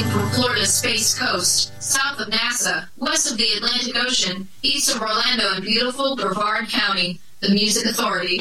from Florida's Space Coast, south of NASA, west of the Atlantic Ocean, east of Orlando in beautiful Brevard County, the Music Authority.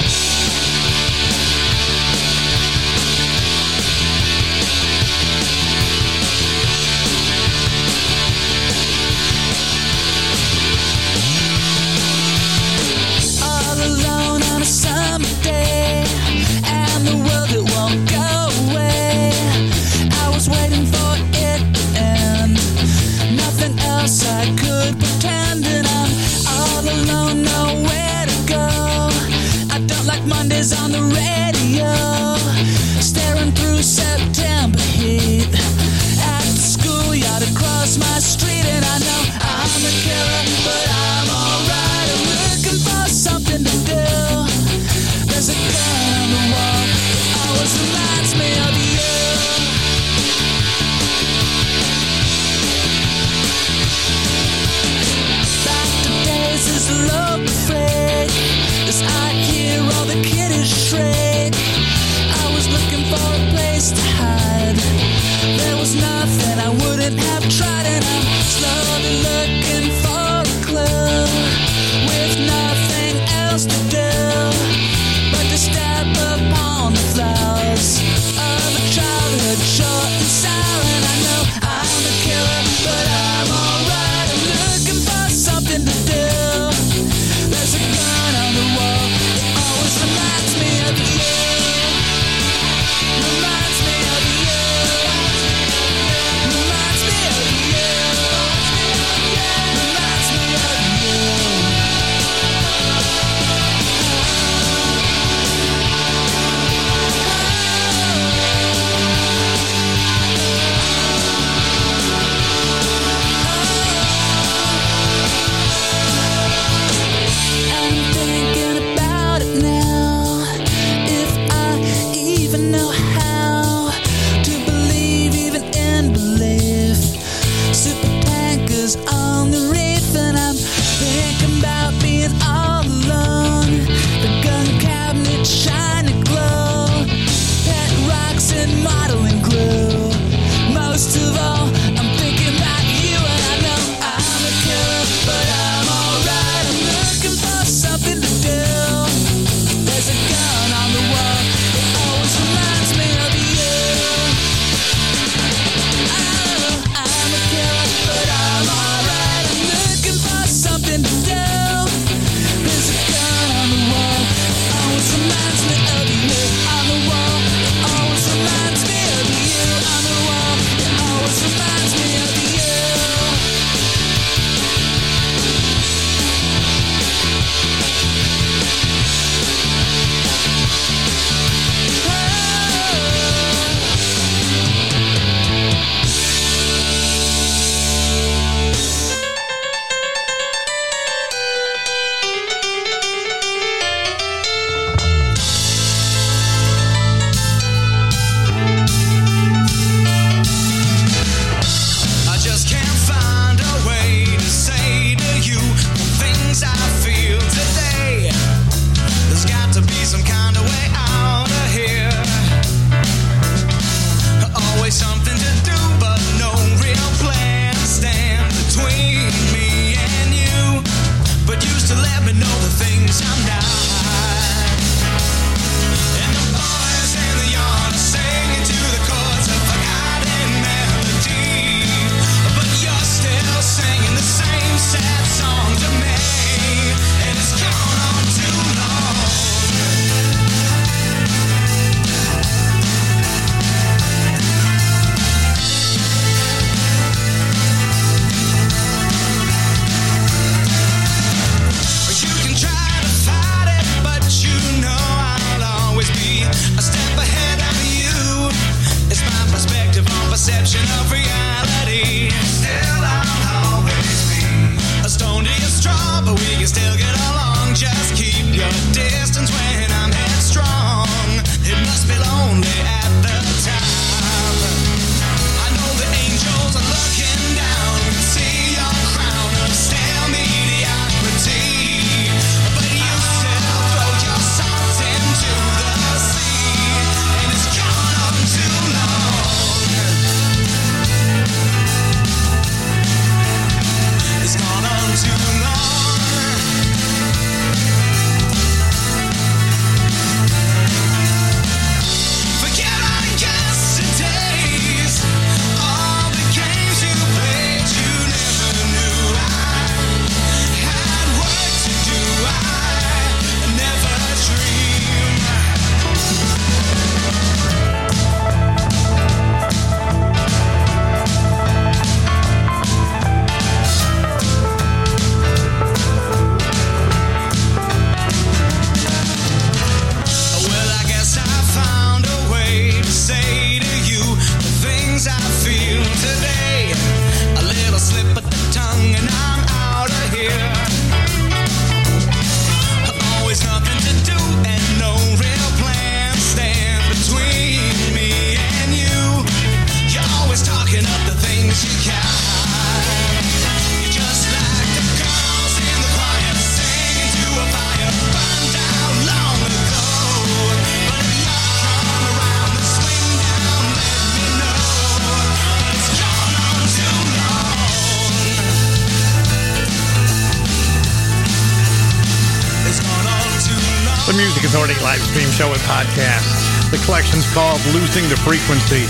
Stream show and podcast. The collection's called Losing the Frequency.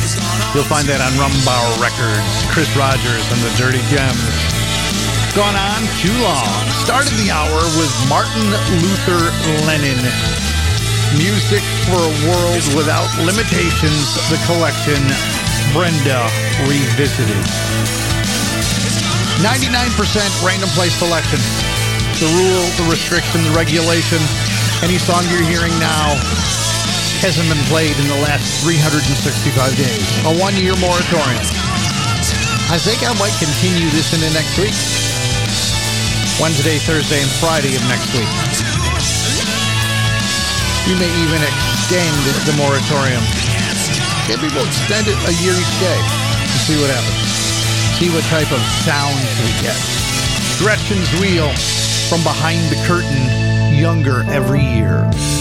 You'll find that on Rum Bar Records, Kris Rodgers, and the Dirty Gems. Gone on too long. Started the hour with Martin Luther Lennon. Music for a World Without Limitations, the collection, Brenda Revisited. 99% random play selection. The rule, the restriction, the regulation. Any song you're hearing now hasn't been played in the last 365 days. A one year moratorium. I think I might continue this into next week. Wednesday, Thursday, and Friday of next week. You may even extend the moratorium. Maybe we'll extend it a year each day to see what happens. See what type of sounds we get. Gretchen's Wheel from behind the curtain, younger every year.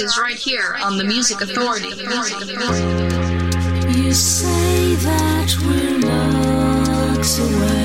Is right here on the Music Authority. You say that we're locked away.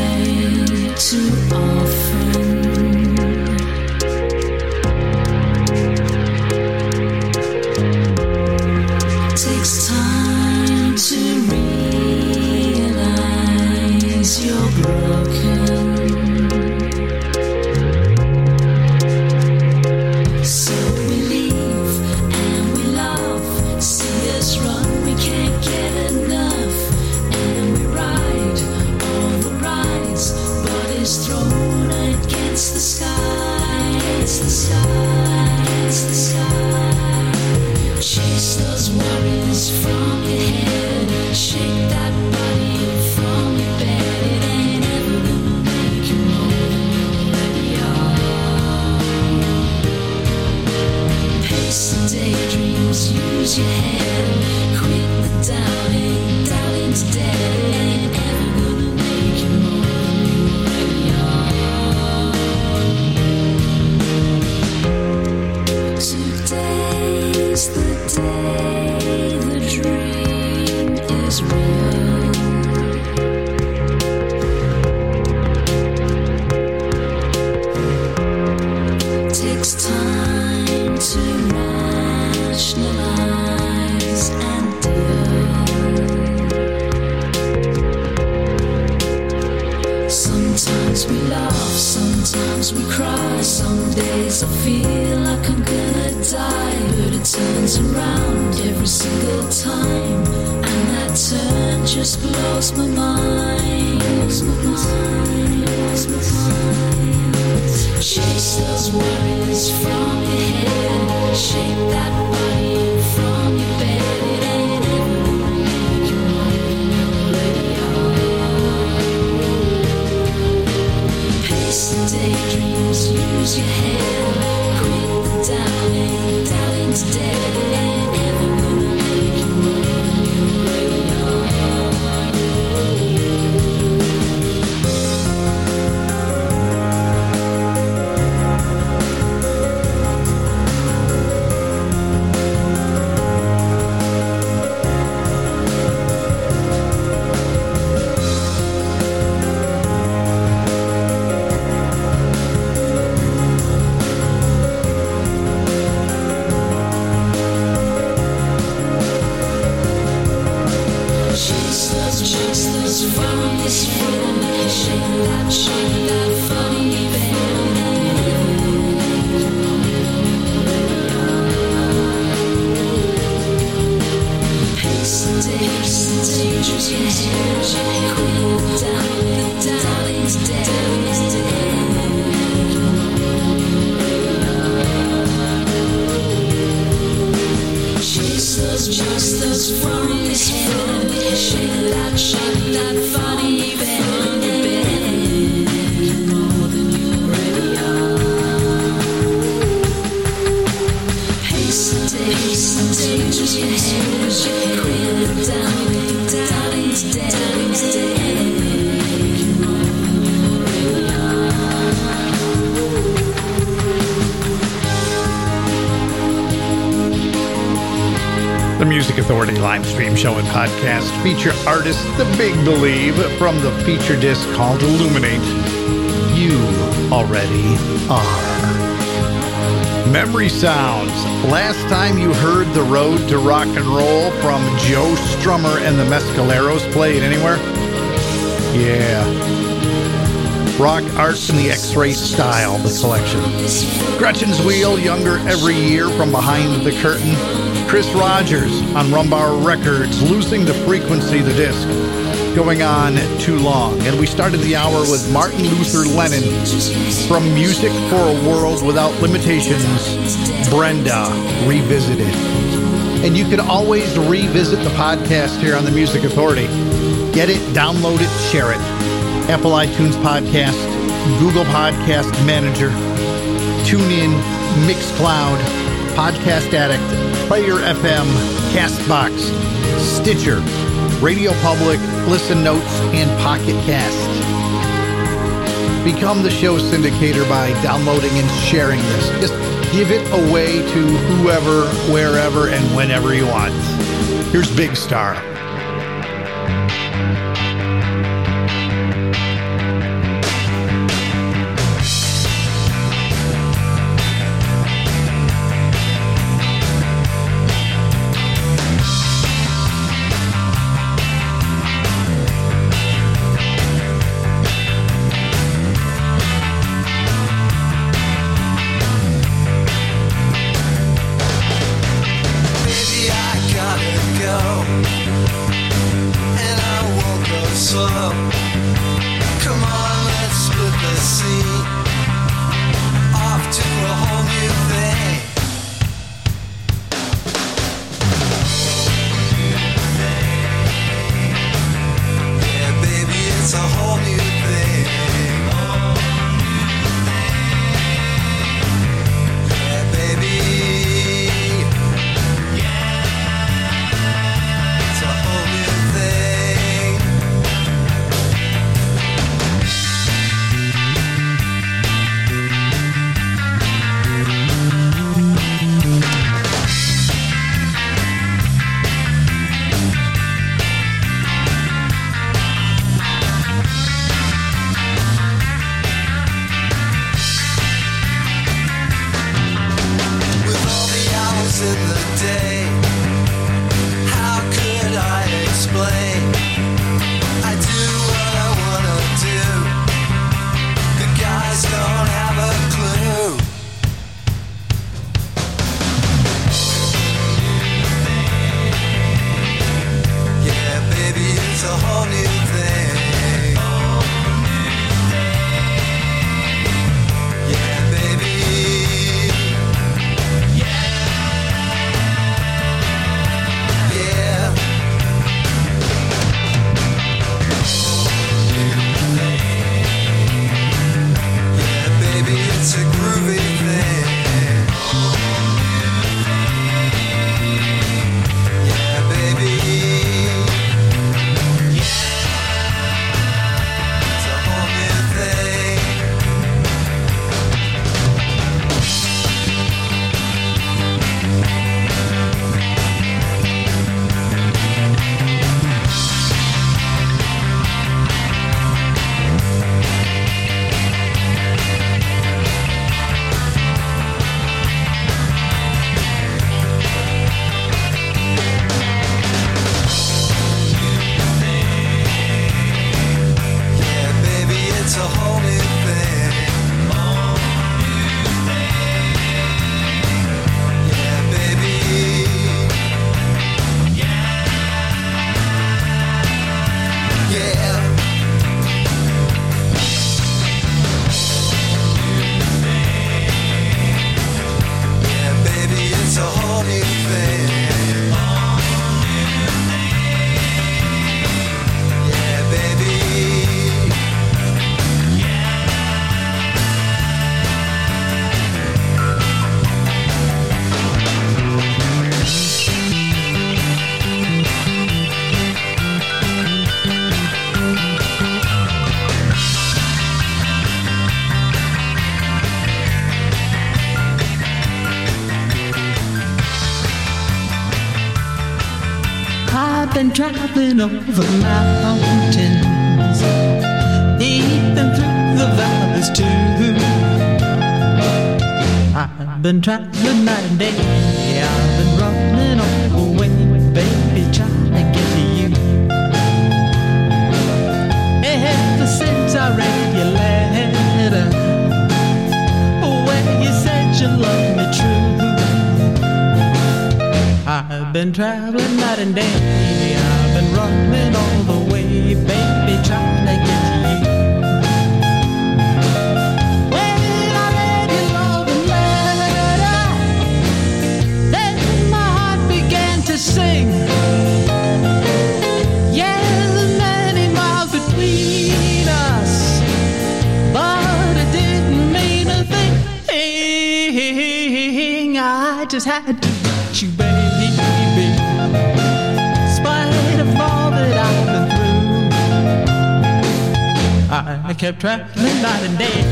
Those worries from feature artist The Big Believe from the feature disc called Illuminate. You already are. Memory Sounds. Last time you heard The Road to Rock and Roll from Joe Strummer and the Mescaleros played anywhere? Yeah. Rock Arts in the X-Ray Style, the collection. Gretchen's Wheel, younger every year from behind the curtain. Kris Rodgers on Rum Bar Records, Losing the Frequency, the disc. Going on too long. And we started the hour with Martin Luther Lennon from Music for a World Without Limitations, Brenda Revisited. And you can always revisit the podcast here on the Music Authority. Get it, download it, share it. Apple iTunes Podcast, Google Podcast Manager, TuneIn, Mixcloud, Podcast Addict, Player FM, Castbox, Stitcher, Radio Public, Listen Notes, and Pocket Cast. Become the show syndicator by downloading and sharing this. Just give it away to whoever, wherever, and whenever you want. Here's Big Star. Over mountains, even through the valleys too. I've been traveling began to sing. Many miles between us, but it didn't mean a thing. I just had to get you, baby. Spite of all that I've been through, I kept traveling night and day.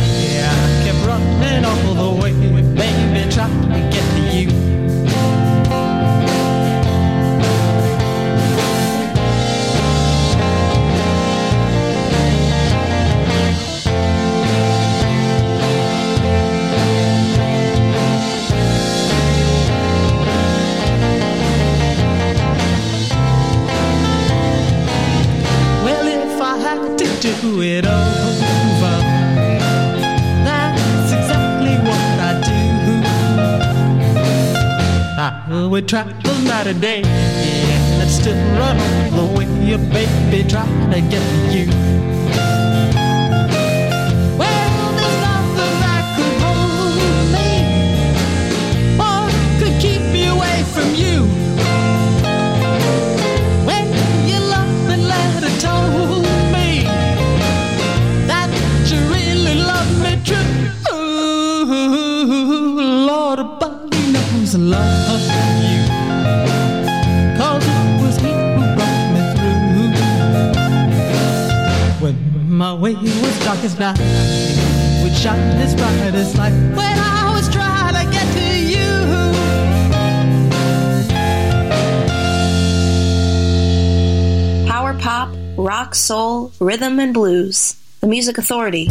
I kept running all the way, baby, trying to get do it over, that's exactly what I'd do. I would travel night and day, and I'd still run all the way, baby, trying to get you. Way was dark as night, would shine as bright as light. When I was trying to get to you. Power pop, rock, soul, rhythm, and blues. The Music Authority.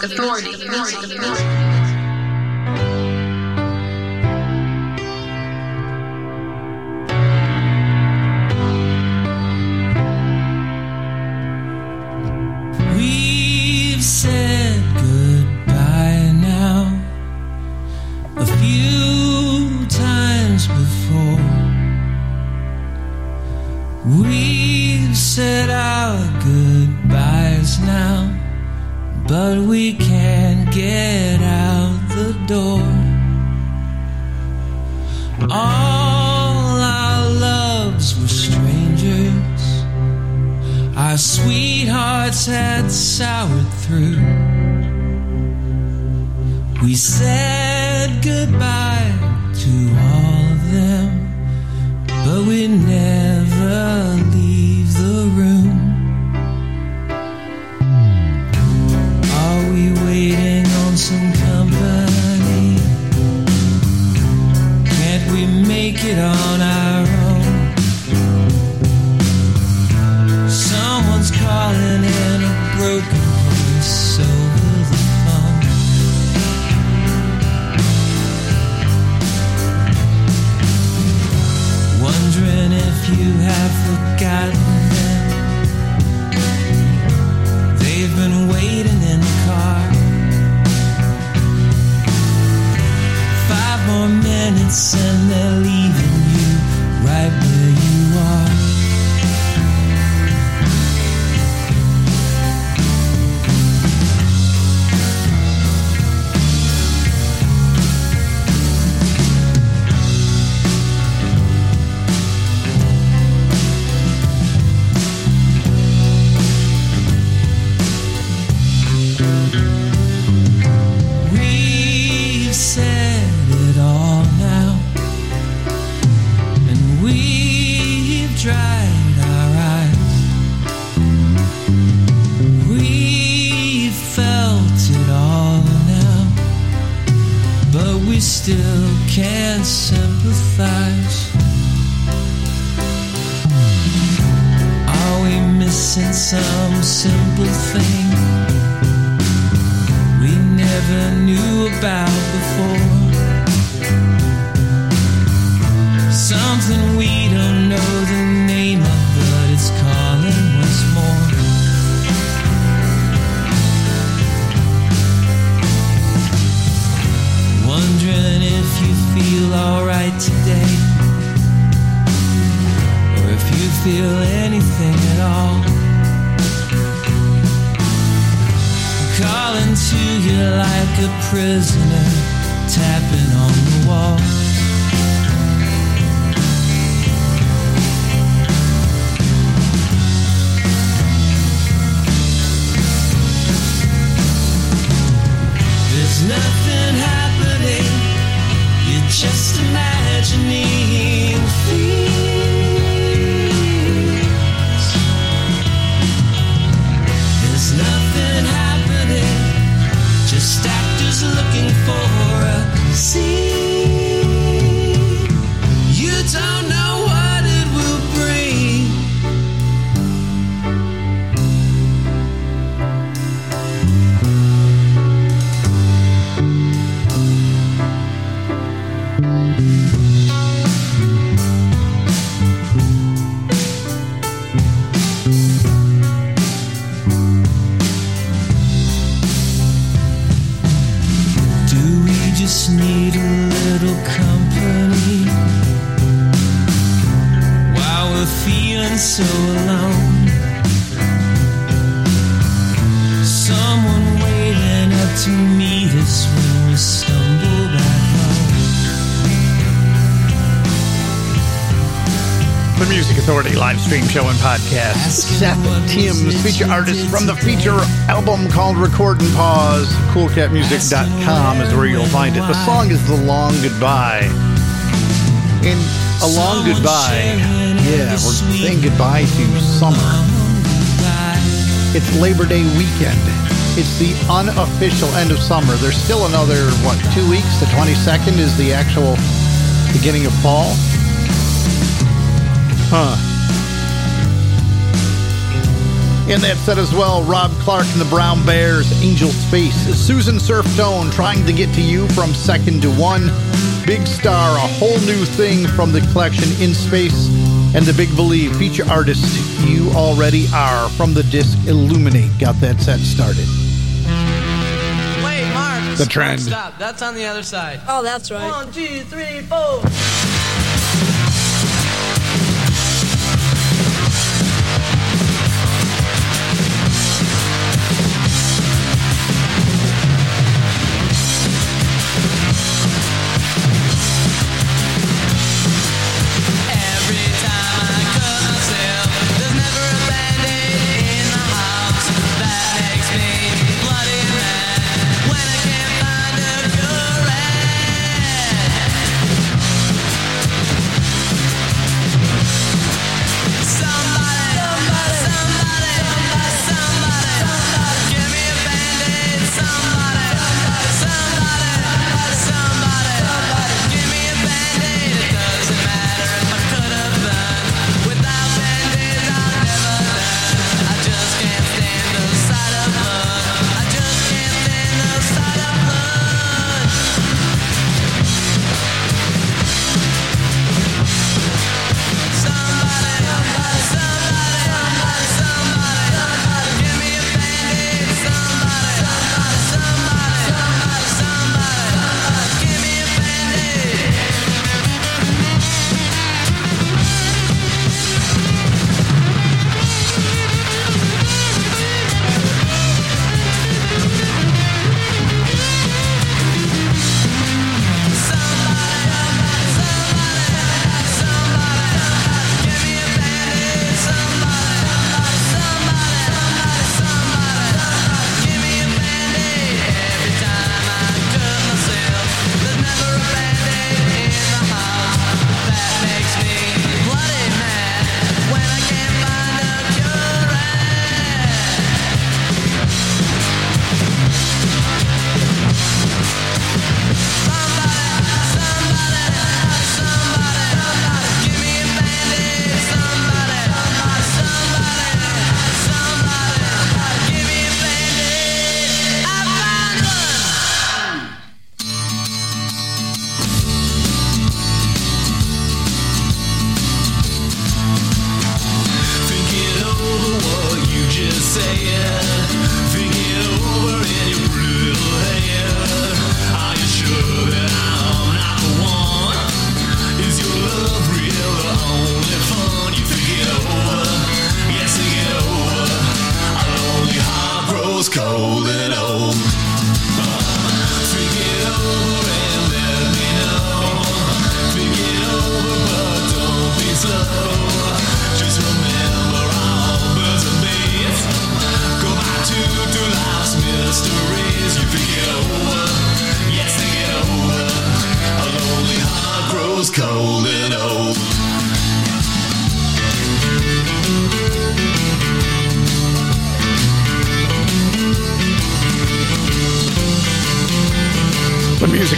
música, estuvo door. All our loves were strangers, our sweethearts had soured through. We said goodbye to all of them, but we never. missing some simple thing we never knew about before. Something we don't know the name of, but it's calling once more. Wondering if you feel alright today, or if you feel anything at all. Calling to you like a prisoner tapping on the wall. There's nothing happening. You're just imagining The Music Authority live stream show and podcast. Seth Timms, feature artist from the feature album called Record and Pause. CoolCatMusic.com is where you'll find it. The song is The Long Goodbye. In A Long Goodbye, yeah, we're saying goodbye to summer. It's Labor Day weekend. It's the unofficial end of summer. There's still another, what, two weeks? The 22nd is the actual beginning of fall. Huh. In that set as well, Rob Clarke and the Brown Bears, Angel Space, Susan Surftone trying to get to you from second to one, Big Star, a whole new thing from the collection In Space, and the Big Believe feature artist You Already Are from the disc Illuminate. Got that set started. Wait, Mark. The trend. Stop. That's on the other side. Oh, that's right. One, two, three, four.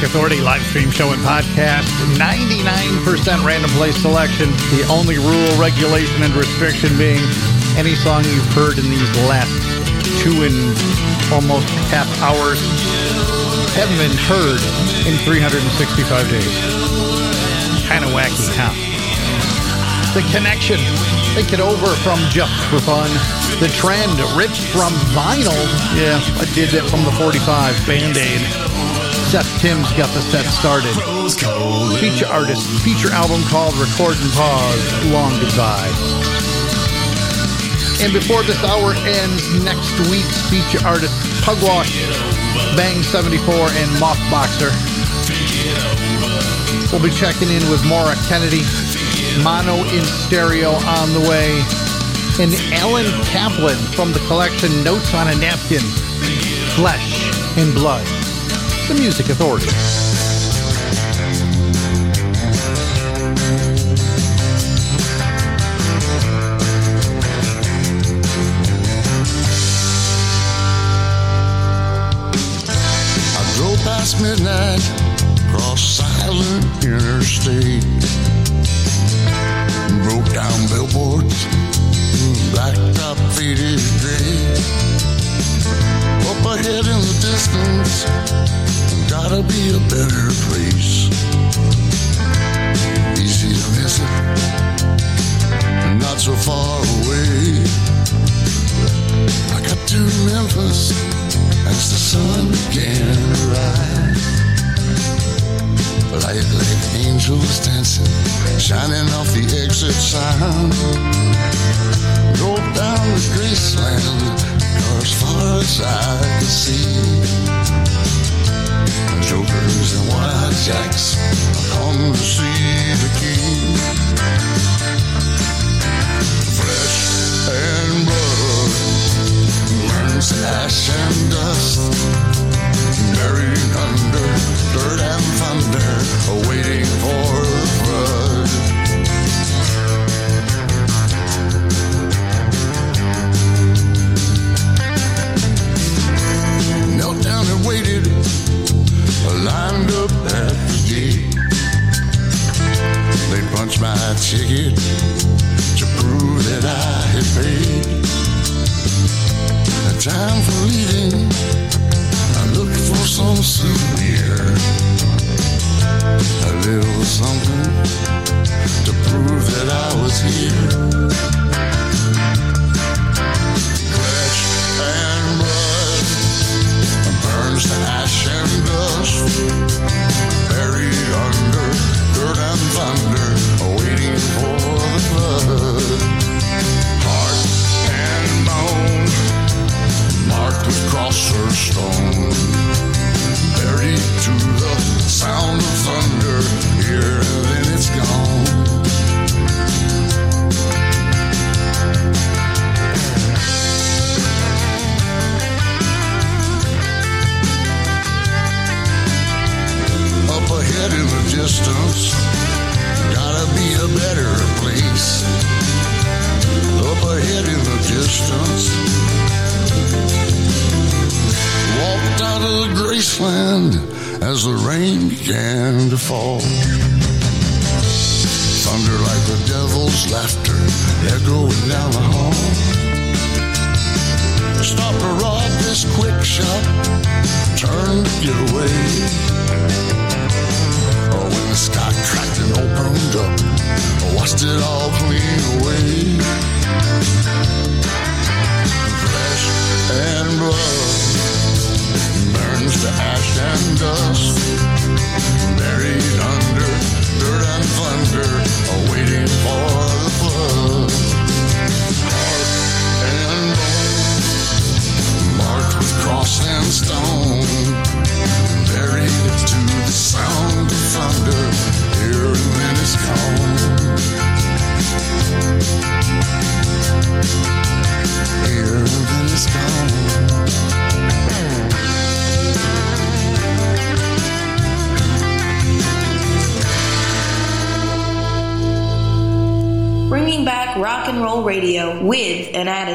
Music Authority live stream show and podcast. 99% random play selection. The only rule, regulation, and restriction being any song you've heard in these last two and almost half hours haven't been heard in 365 days. Kind of wacky, huh? The connection. Take it over from just for fun. The trend ripped from vinyl. Yeah, I did that from the 45 Band Aid. Seth Timms got the set started. Feature artist, feature album called Record and Pause, Long Goodbye. And before this hour ends, next week's feature artist, Pugwash, Bang 74, and Mothboxer. We'll be checking in with Maura Kennedy, Mono in Stereo on the way, and Alan Kaplan from the collection Notes on a Napkin, Flesh and Blood. The Music Authority. I drove past midnight, crossed silent interstate. Broke down billboards, blacktop faded gray. Up ahead in the distance, gotta be a better place. Easy to miss it, not so far away. I got to Memphis as the sun began to rise. Like, like angels dancing, shining off the exit sign. Drove down the Graceland, as far as I could see. Jokers and white jacks come to see the king. Flesh and blood burns ash and dust, buried under dirt and thunder, awaiting my ticket to prove that I had paid. The time for leaving, I looked for some souvenir. A little something to prove that I was here. Here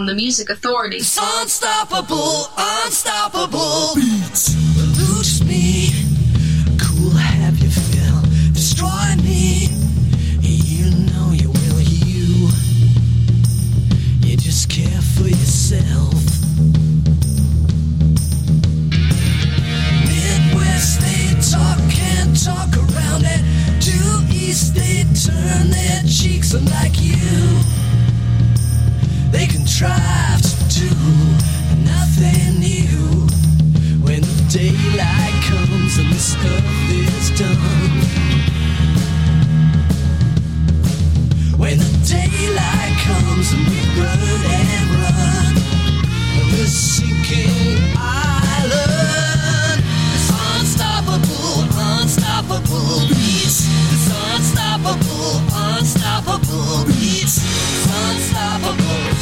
On the Music Authority. Unstoppable, unstoppable beats. Lose me, cool have you feel. Destroy me. You know you will, you. You just care for yourself. Midwest, they talk and talk around it. Due east, they turn their cheeks unlike you. Unstoppable, unstoppable beats. Unstoppable,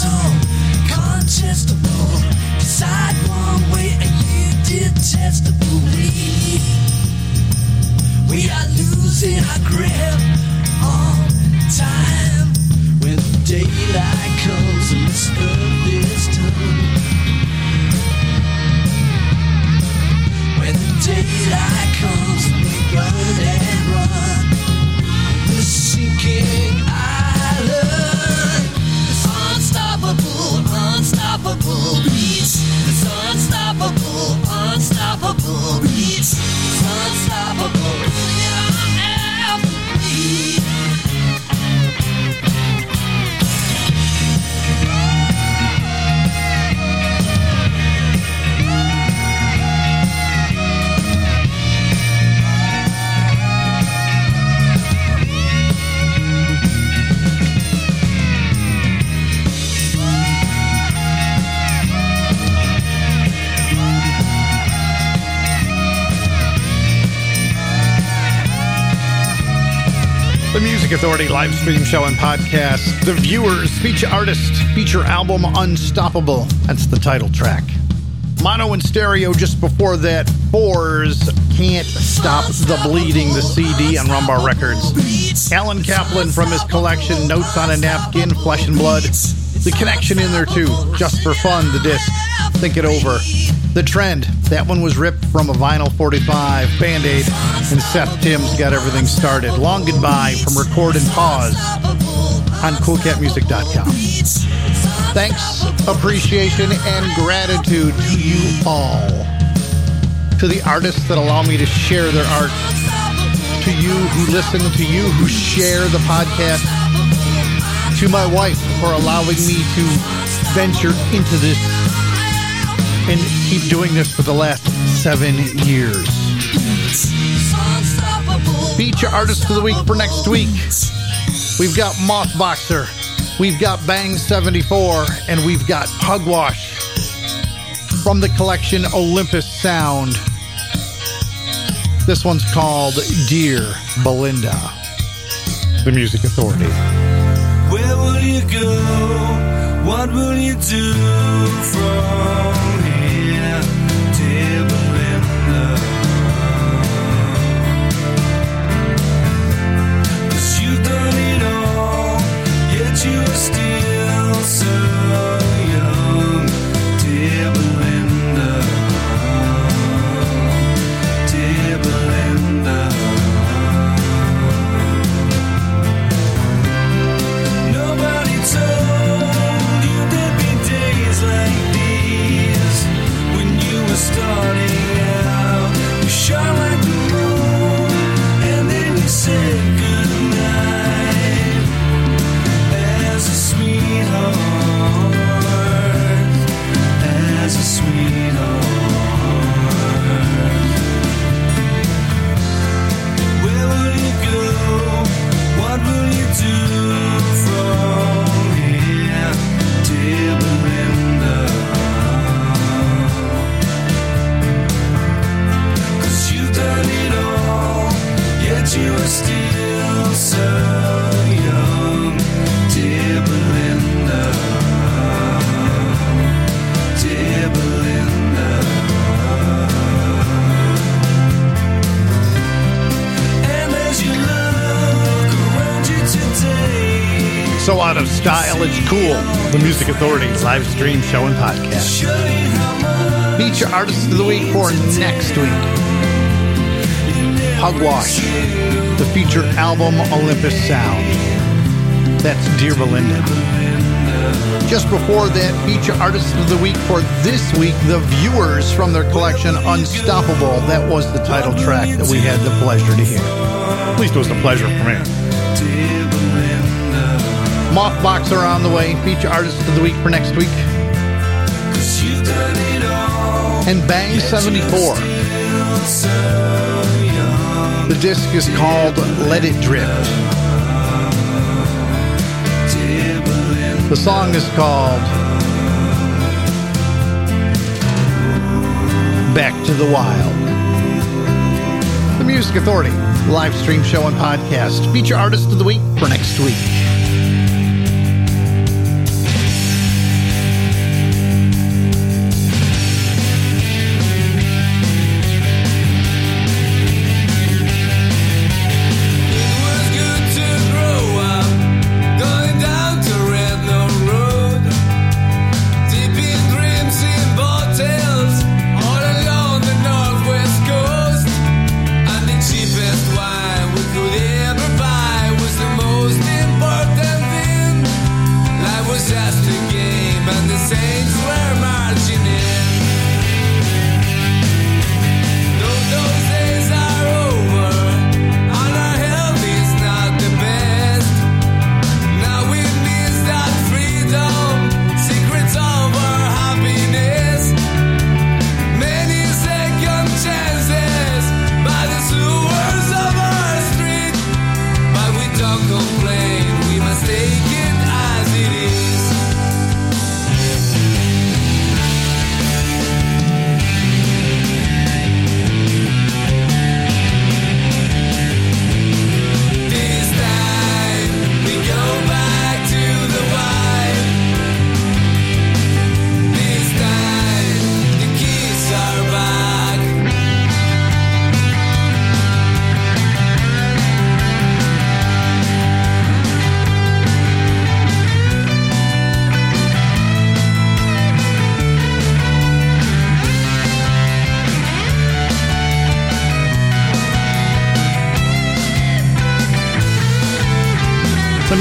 excuses so contestable. Decide one way and you detestably. We are losing our grip on time when the daylight comes and this earth is done. When the daylight comes and we run and run, the sinking unstoppable beats. It's unstoppable, unstoppable beats. Music Authority live stream show and podcast. The Viewers feature artist feature album Unstoppable. That's the title track. Mono and stereo just before that. Fours Can't Stop the Bleeding, the CD on Rum Bar Records. Alan Kaplan from his collection Notes on a Napkin, Flesh and Blood. The connection in there too, just for fun, the disc. Think it over. The Trend, that one was ripped from a vinyl 45, Band Aid, and Seth Timms got everything started. Long Goodbye from Record and Pause on coolcatmusic.com. Thanks, appreciation, and gratitude to you all. To the artists that allow me to share their art. To you who listen, to you who share the podcast. To my wife for allowing me to venture into this and keep doing this for the last seven years. Feature artist of the week for next week. We've got Mothboxer, we've got Bang 74, and we've got Pugwash from the collection Olympus Sound. This one's called Dear Belinda. The Music Authority. Where will you go? What will you do from you are stream show and podcast. Feature artist of the week for next week. Pugwash, the feature album Olympus Sound. That's Dear Belinda. Just before that, feature artist of the week for this week, The Viewers from their collection Unstoppable. That was the title track that we had the pleasure to hear. At least it was a pleasure for me. Mothboxer on the way. Feature artist of the week for next week. And Bang 74. The disc is called Let It Drift. The song is called Back to the Wild. The Music Authority, live stream show and podcast. Feature artist of the week for next week.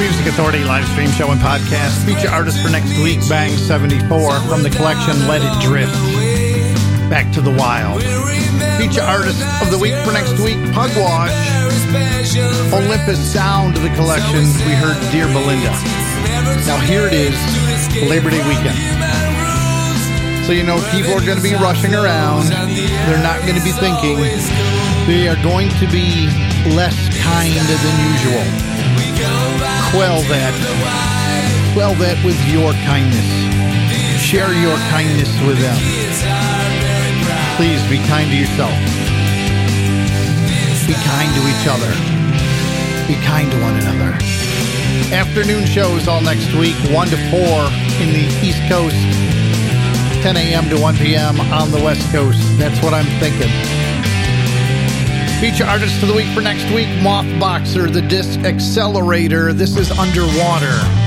Music Authority live stream show and podcast. Feature artist for next week, Bang 74 from the collection Let It Drift. Back to the Wild. Feature artist of the week for next week, Pugwash. Olympus Sound of the collection. We heard Dear Belinda. Now here it is, Labor Day weekend. So you know people are going to be rushing around. They're not going to be thinking. They are going to be less kind than usual. Quell that. Quell that with your kindness. Share your kindness with them. Please be kind to yourself. Be kind to each other. Be kind to one another. Afternoon shows all next week, 1 to 4 in the East Coast, 10 a.m. to 1 p.m. on the West Coast. That's what I'm thinking. Feature artist of the week for next week, Mothboxer, the Disc Accelerator. This is Underwater.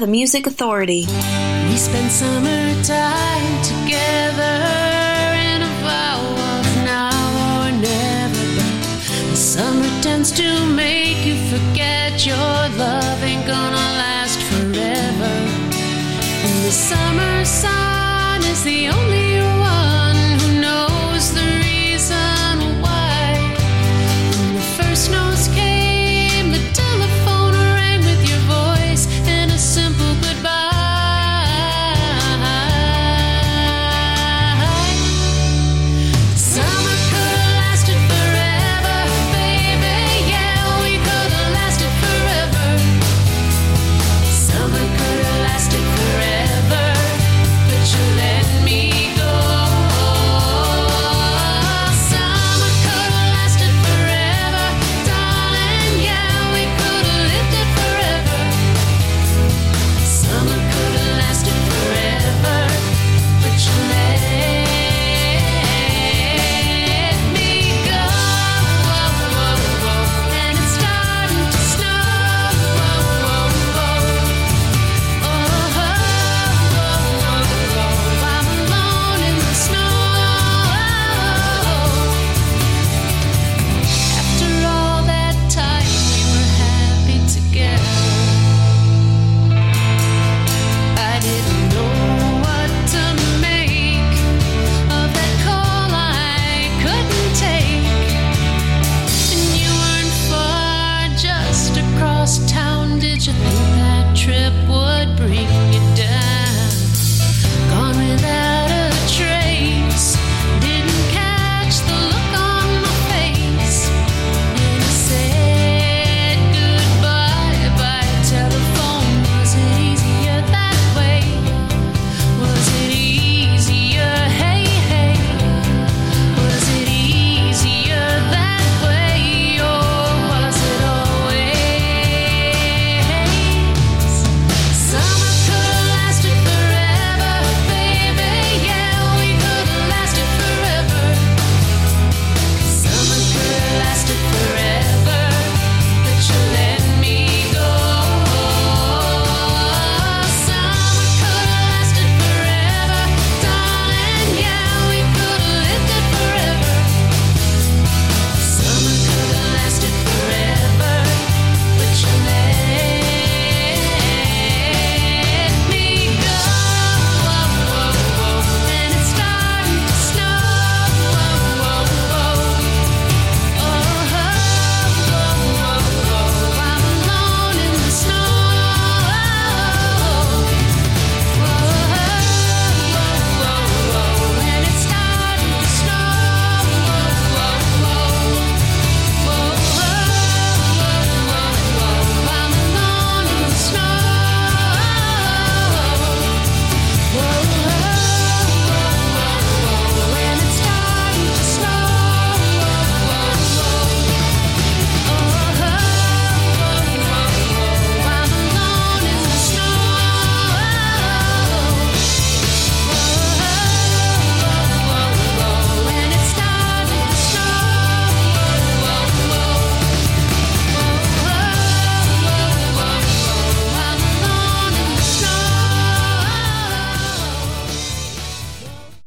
The Music Authority. We spent together in a vow of now or never. But the summer tends to make you forget your love ain't gonna last forever. And the summer sun is the only